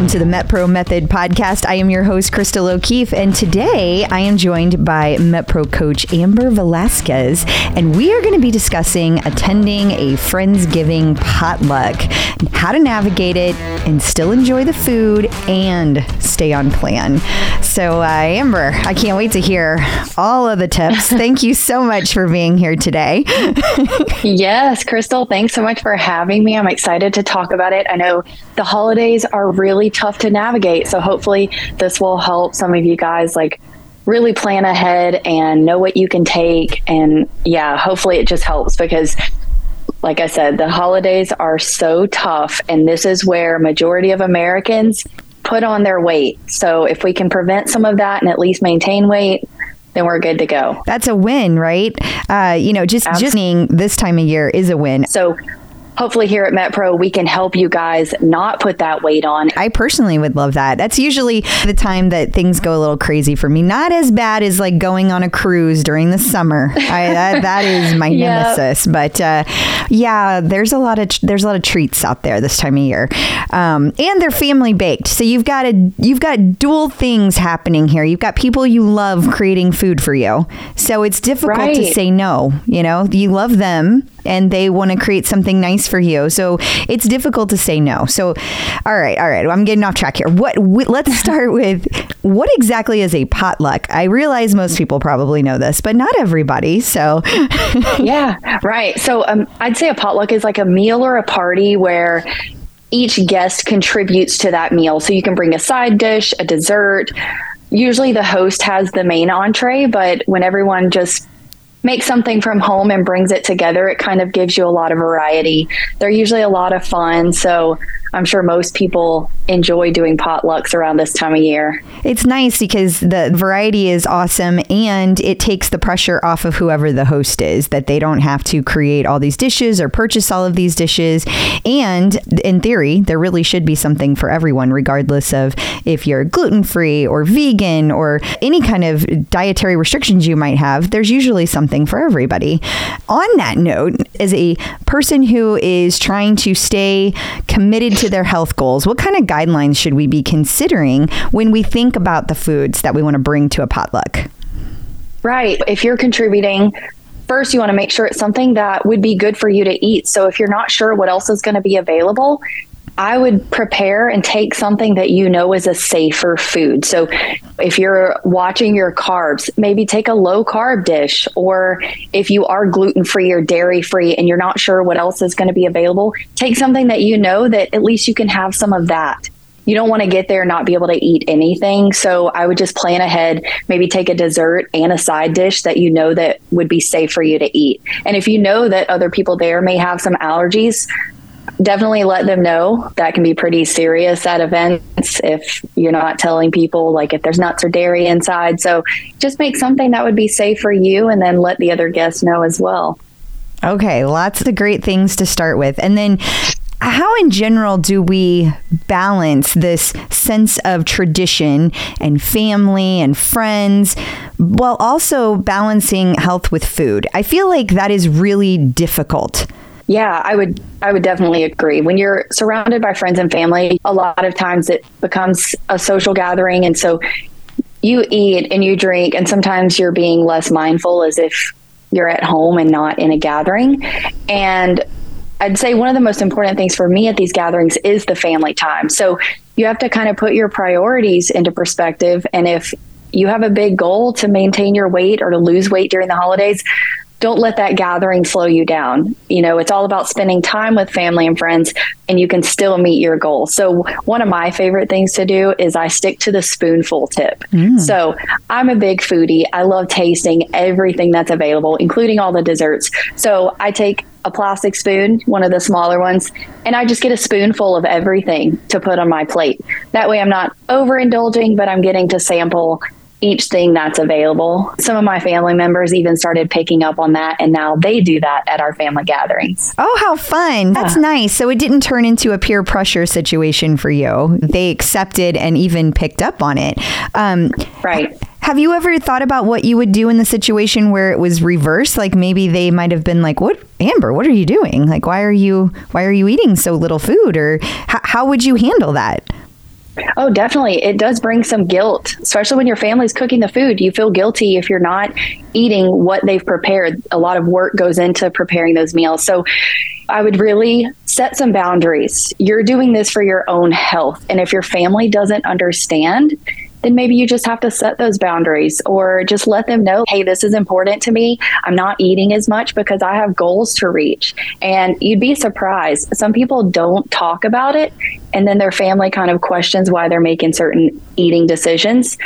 Welcome to the MetPro Method podcast. I am your host, Crystal O'Keefe, and today I am joined by MetPro coach Amber Velasquez, and we are going to be discussing attending a Friendsgiving potluck, how to navigate it and still enjoy the food and stay on plan. So, uh, Amber, I can't wait to hear all of the tips. Thank you so much for being here today. yes, Crystal, thanks so much for having me. I'm excited to talk about it. I know the holidays are really tough to navigate. So hopefully this will help some of you guys like really plan ahead and know what you can take. And yeah, hopefully it just helps because like I said, the holidays are so tough and this is where majority of Americans put on their weight. So if we can prevent some of that and at least maintain weight, then we're good to go. That's a win, right? Uh, you know, just Absolutely. just this time of year is a win. So hopefully here at MetPro, we can help you guys not put that weight on. I personally would love that. That's usually the time that things go a little crazy for me. Not as bad as like going on a cruise during the summer. I, that, that is my yep. nemesis. But uh, yeah, there's a lot of there's a lot of treats out there this time of year, um, and they're family baked. So you've got a you've got dual things happening here. You've got people you love creating food for you. So it's difficult right. to say no. You know, you love them and they want to create something nice for you. So it's difficult to say no. So, all right, all right. I'm getting off track here. What? let's start with what exactly is a potluck? I realize most people probably know this, but not everybody. So, yeah, right. So um, I'd say a potluck is like a meal or a party where each guest contributes to that meal. So you can bring a side dish, a dessert. Usually the host has the main entree, but when everyone just makes something from home and brings it together, it kind of gives you a lot of variety. They're usually a lot of fun. So I'm sure most people enjoy doing potlucks around this time of year. It's nice because the variety is awesome and it takes the pressure off of whoever the host is, that they don't have to create all these dishes or purchase all of these dishes. And in theory, there really should be something for everyone, regardless of if you're gluten free or vegan or any kind of dietary restrictions you might have. There's usually something for everybody. On that note, as a person who is trying to stay committed to their health goals, what kind of guidelines should we be considering when we think about the foods that we want to bring to a potluck? Right. If you're contributing, first you want to make sure it's something that would be good for you to eat. So if you're not sure what else is going to be available, I would prepare and take something that you know is a safer food. So if you're watching your carbs, maybe take a low carb dish. Or if you are gluten free or dairy free and you're not sure what else is going to be available, take something that you know that at least you can have some of that you don't want to get there and not be able to eat anything. So I would just plan ahead, maybe take a dessert and a side dish that you know that would be safe for you to eat. And if you know that other people there may have some allergies, definitely let them know. That can be pretty serious at events if you're not telling people, like if there's nuts or dairy inside. So just make something that would be safe for you and then let the other guests know as well. Okay, lots of great things to start with. And then how in general do we balance this sense of tradition and family and friends while also balancing health with food? I feel like that is really difficult. Yeah, I would I would definitely agree. When you're surrounded by friends and family, a lot of times it becomes a social gathering and so you eat and you drink and sometimes you're being less mindful as if you're at home and not in a gathering. And I'd say one of the most important things for me at these gatherings is the family time. So you have to kind of put your priorities into perspective and if you have a big goal to maintain your weight or to lose weight during the holidays, don't let that gathering slow you down. You know, it's all about spending time with family and friends, and you can still meet your goal. So, one of my favorite things to do is I stick to the spoonful tip. Mm. So, I'm a big foodie. I love tasting everything that's available, including all the desserts. So, I take a plastic spoon, one of the smaller ones, and I just get a spoonful of everything to put on my plate. That way, I'm not overindulging, but I'm getting to sample each thing that's available. Some of my family members even started picking up on that, and now they do that at our family gatherings. Oh, how fun! That's yeah. nice. So it didn't turn into a peer pressure situation for you. They accepted and even picked up on it. Um, right. Have you ever thought about what you would do in the situation where it was reversed? Like maybe they might have been like, "What, Amber? What are you doing? Like, why are you why are you eating so little food?" Or how would you handle that? Oh, definitely. It does bring some guilt, especially when your family's cooking the food. You feel guilty if you're not eating what they've prepared. A lot of work goes into preparing those meals. So I would really set some boundaries. You're doing this for your own health. And if your family doesn't understand, then maybe you just have to set those boundaries or just let them know, hey, this is important to me. I'm not eating as much because I have goals to reach. And you'd be surprised. Some people don't talk about it, and then their family kind of questions why they're making certain eating decisions.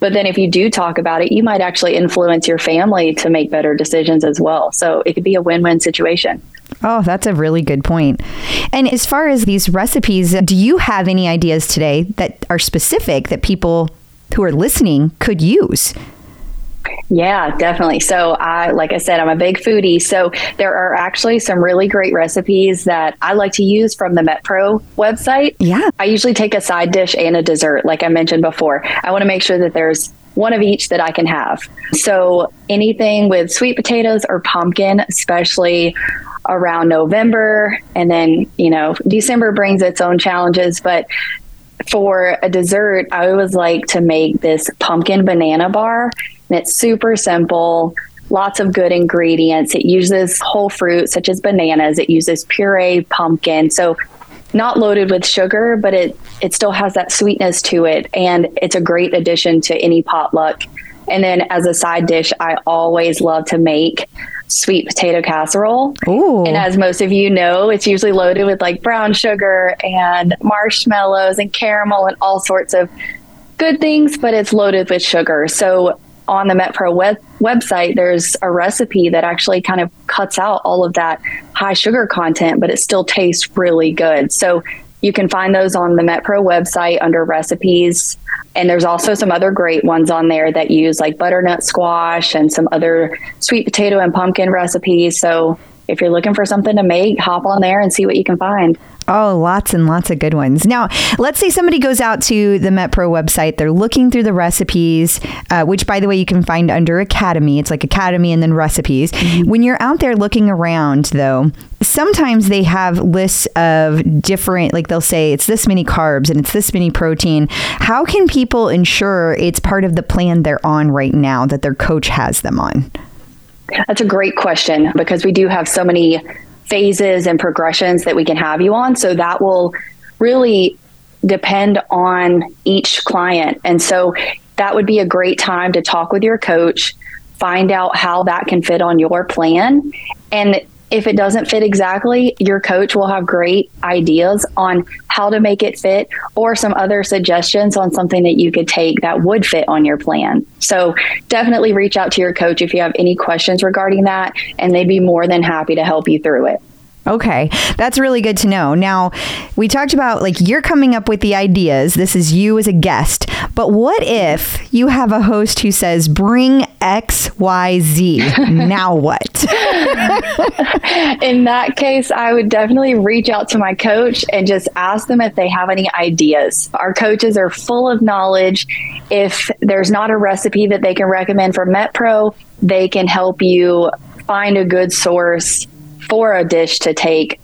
But then if you do talk about it, you might actually influence your family to make better decisions as well. So it could be a win win situation. Oh, that's a really good point. And as far as these recipes, do you have any ideas today that are specific that people who are listening could use? Yeah, definitely. So, I like I said, I'm a big foodie. So, there are actually some really great recipes that I like to use from the MetPro website. Yeah. I usually take a side dish and a dessert, like I mentioned before. I want to make sure that there's one of each that I can have. So, anything with sweet potatoes or pumpkin, especially around November, and then, you know, December brings its own challenges, but for a dessert, I always like to make this pumpkin banana bar. And it's super simple, lots of good ingredients. It uses whole fruit, such as bananas, it uses puree pumpkin. So, not loaded with sugar, but it, it still has that sweetness to it. And it's a great addition to any potluck. And then as a side dish, I always love to make sweet potato casserole. Ooh. And as most of you know, it's usually loaded with like brown sugar and marshmallows and caramel and all sorts of good things, but it's loaded with sugar. So on the MetPro web- website, there's a recipe that actually kind of cuts out all of that high sugar content, but it still tastes really good. So you can find those on the MetPro website under recipes. And there's also some other great ones on there that use like butternut squash and some other sweet potato and pumpkin recipes. So if you're looking for something to make, hop on there and see what you can find. Oh, lots and lots of good ones. Now, let's say somebody goes out to the MetPro website. They're looking through the recipes, uh, which, by the way, you can find under Academy. It's like Academy and then recipes. Mm-hmm. When you're out there looking around, though, sometimes they have lists of different, like they'll say it's this many carbs and it's this many protein. How can people ensure it's part of the plan they're on right now that their coach has them on? That's a great question because we do have so many phases and progressions that we can have you on. So that will really depend on each client. And so that would be a great time to talk with your coach, find out how that can fit on your plan. And if it doesn't fit exactly, your coach will have great ideas on how to make it fit or some other suggestions on something that you could take that would fit on your plan. So definitely reach out to your coach if you have any questions regarding that, and they'd be more than happy to help you through it. Okay, that's really good to know. Now, we talked about like you're coming up with the ideas. This is you as a guest. But what if you have a host who says, bring XYZ? now what? In that case, I would definitely reach out to my coach and just ask them if they have any ideas. Our coaches are full of knowledge. If there's not a recipe that they can recommend for MetPro, they can help you find a good source for a dish to take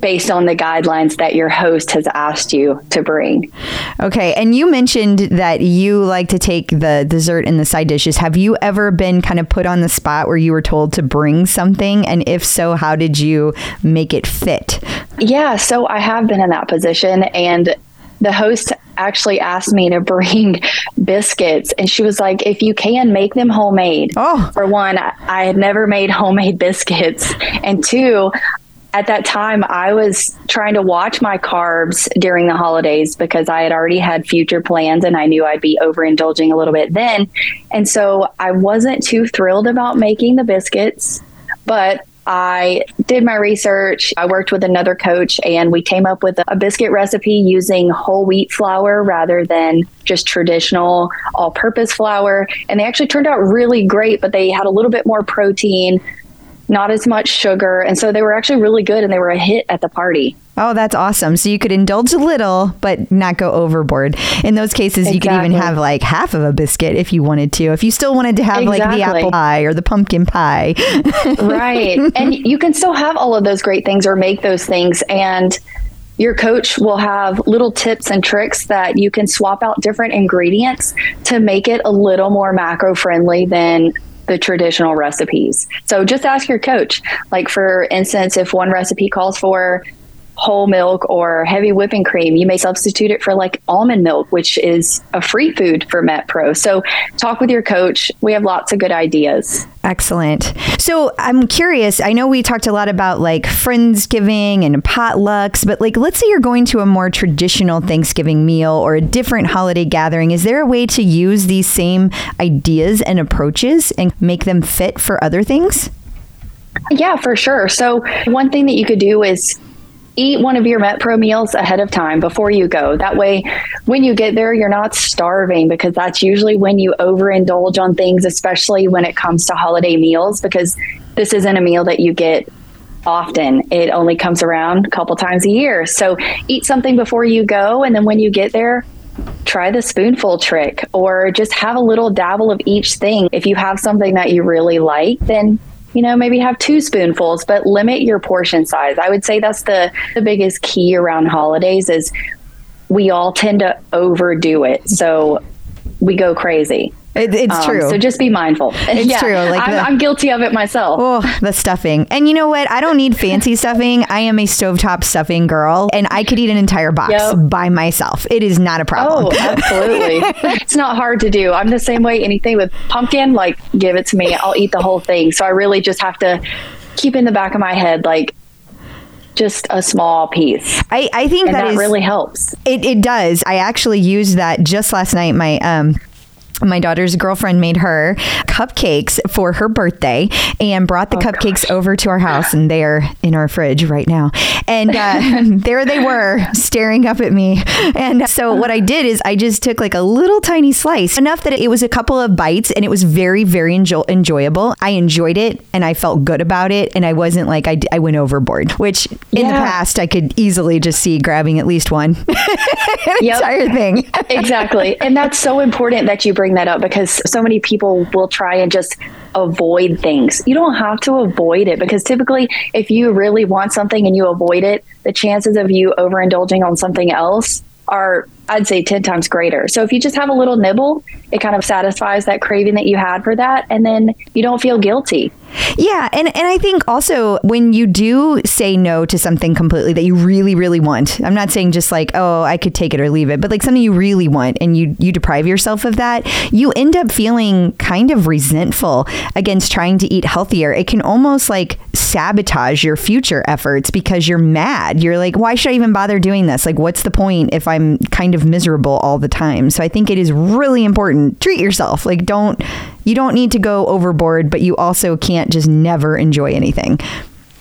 based on the guidelines that your host has asked you to bring. Okay. And you mentioned that you like to take the dessert and the side dishes. Have you ever been kind of put on the spot where you were told to bring something? And if so, how did you make it fit? Yeah. So I have been in that position. And the host actually asked me to bring biscuits and she was like if you can make them homemade. Oh. For one i had never made homemade biscuits and two at that time i was trying to watch my carbs during the holidays because i had already had future plans and i knew i'd be overindulging a little bit then. And so i wasn't too thrilled about making the biscuits but I did my research. I worked with another coach and we came up with a biscuit recipe using whole wheat flour rather than just traditional all purpose flour. And they actually turned out really great, but they had a little bit more protein, not as much sugar. And so they were actually really good and they were a hit at the party. Oh, that's awesome. So you could indulge a little, but not go overboard. In those cases, exactly. you could even have like half of a biscuit if you wanted to. If you still wanted to have exactly. like the apple pie or the pumpkin pie. right. And you can still have all of those great things or make those things. And your coach will have little tips and tricks that you can swap out different ingredients to make it a little more macro friendly than the traditional recipes. So just ask your coach. Like, for instance, if one recipe calls for whole milk or heavy whipping cream. You may substitute it for like almond milk, which is a free food for MetPro. So talk with your coach. We have lots of good ideas. Excellent. So I'm curious. I know we talked a lot about like Friendsgiving and potlucks, but like let's say you're going to a more traditional Thanksgiving meal or a different holiday gathering. Is there a way to use these same ideas and approaches and make them fit for other things? Yeah, for sure. So, one thing that you could do is eat one of your MetPro meals ahead of time before you go. That way, when you get there, you're not starving because that's usually when you overindulge on things, especially when it comes to holiday meals, because this isn't a meal that you get often. It only comes around a couple times a year. So eat something before you go. And then when you get there, try the spoonful trick or just have a little dabble of each thing. If you have something that you really like, then you know, maybe have two spoonfuls, but limit your portion size. I would say that's the, the biggest key around holidays is we all tend to overdo it. So we go crazy. It, it's um, true. So just be mindful. It's yeah, true. Like I'm, the, I'm, guilty of it myself. Oh, the stuffing. And you know what? I don't need fancy stuffing. I am a stovetop stuffing girl, and I could eat an entire box yep. by myself. It is not a problem. Oh, absolutely. it's not hard to do. I'm the same way. Anything with pumpkin, like give it to me. I'll eat the whole thing. So I really just have to keep in the back of my head, like just a small piece. I, I think that, that is, really helps. It, it does. I actually used that just last night. My um, my daughter's girlfriend made her cupcakes for her birthday and brought the oh, cupcakes gosh. over to our house and they're in our fridge right now. And uh, there they were staring up at me. And so what i did is i just took like a little tiny slice enough that it was a couple of bites and it was very very enjo- enjoyable. I enjoyed it and i felt good about it and i wasn't like i, I went overboard which in yeah. the past i could easily just see grabbing at least one. Entire thing. Exactly. And that's so important that you bring bring that up because so many people will try and just avoid things. You don't have to avoid it because typically, if you really want something and you avoid it, the chances of you overindulging on something else are I'd say 10 times greater. So if you just have a little nibble, it kind of satisfies that craving that you had for that. And then you don't feel guilty. Yeah. And, and I think also when you do say no to something completely that you really, really want, I'm not saying just like, oh, I could take it or leave it, but like something you really want and you, you deprive yourself of that, you end up feeling kind of resentful against trying to eat healthier. It can almost like sabotage your future efforts because you're mad. You're like, why should I even bother doing this? Like, what's the point if I'm kind of of miserable all the time. So I think it is really important. Treat yourself. Like don't you don't need to go overboard, but you also can't just never enjoy anything.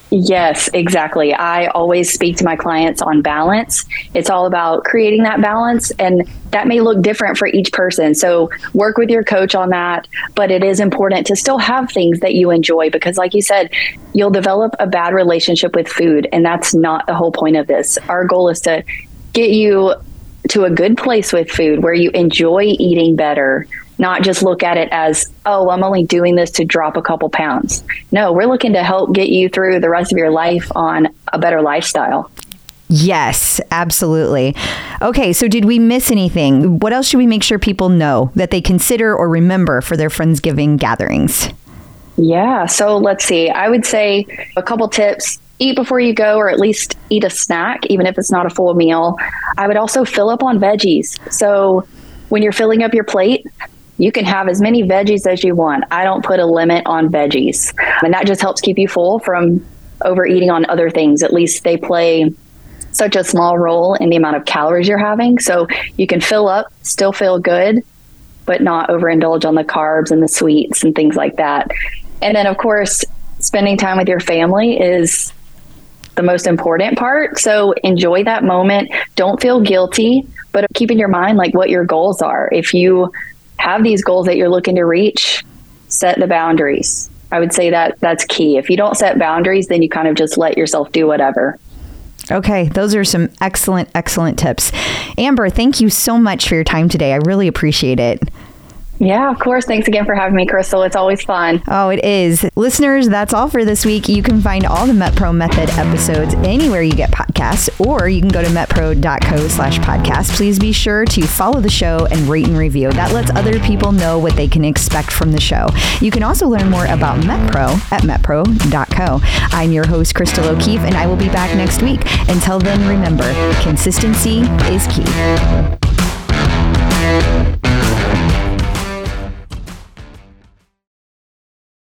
Yes, exactly. I always speak to my clients on balance. It's all about creating that balance, and that may look different for each person. So, work with your coach on that. But it is important to still have things that you enjoy because, like you said, you'll develop a bad relationship with food, and that's not the whole point of this. Our goal is to get you to a good place with food where you enjoy eating better, not just look at it as, oh, I'm only doing this to drop a couple pounds. No, we're looking to help get you through the rest of your life on a better lifestyle. Yes, absolutely. Okay, so did we miss anything? What else should we make sure people know that they consider or remember for their Friendsgiving gatherings? Yeah, so let's see. I would say a couple tips eat before you go or at least eat a snack even if it's not a full meal. I would also fill up on veggies. So when you're filling up your plate you can have as many veggies as you want. I don't put a limit on veggies. And that just helps keep you full from overeating on other things. At least they play such a small role in the amount of calories you're having. So you can fill up still feel good but not overindulge on the carbs and the sweets and things like that. And then of course spending time with your family is the most important part. So enjoy that moment. Don't feel guilty, but keep in your mind like what your goals are. If you have these goals that you're looking to reach, set the boundaries. I would say that that's key. If you don't set boundaries, then you kind of just let yourself do whatever. Okay, those are some excellent, excellent tips. Amber, thank you so much for your time today. I really appreciate it. Yeah, of course. Thanks again for having me, Crystal. It's always fun. Oh, it is. Listeners, that's all for this week. You can find all the MetPro Method episodes anywhere you get podcasts, or you can go to metpro.co slash podcast. Please be sure to follow the show and rate and review. That lets other people know what they can expect from the show. You can also learn more about MetPro at metpro.co. I'm your host, Crystal O'Keefe, and I will be back next week. Until then, remember, consistency is key.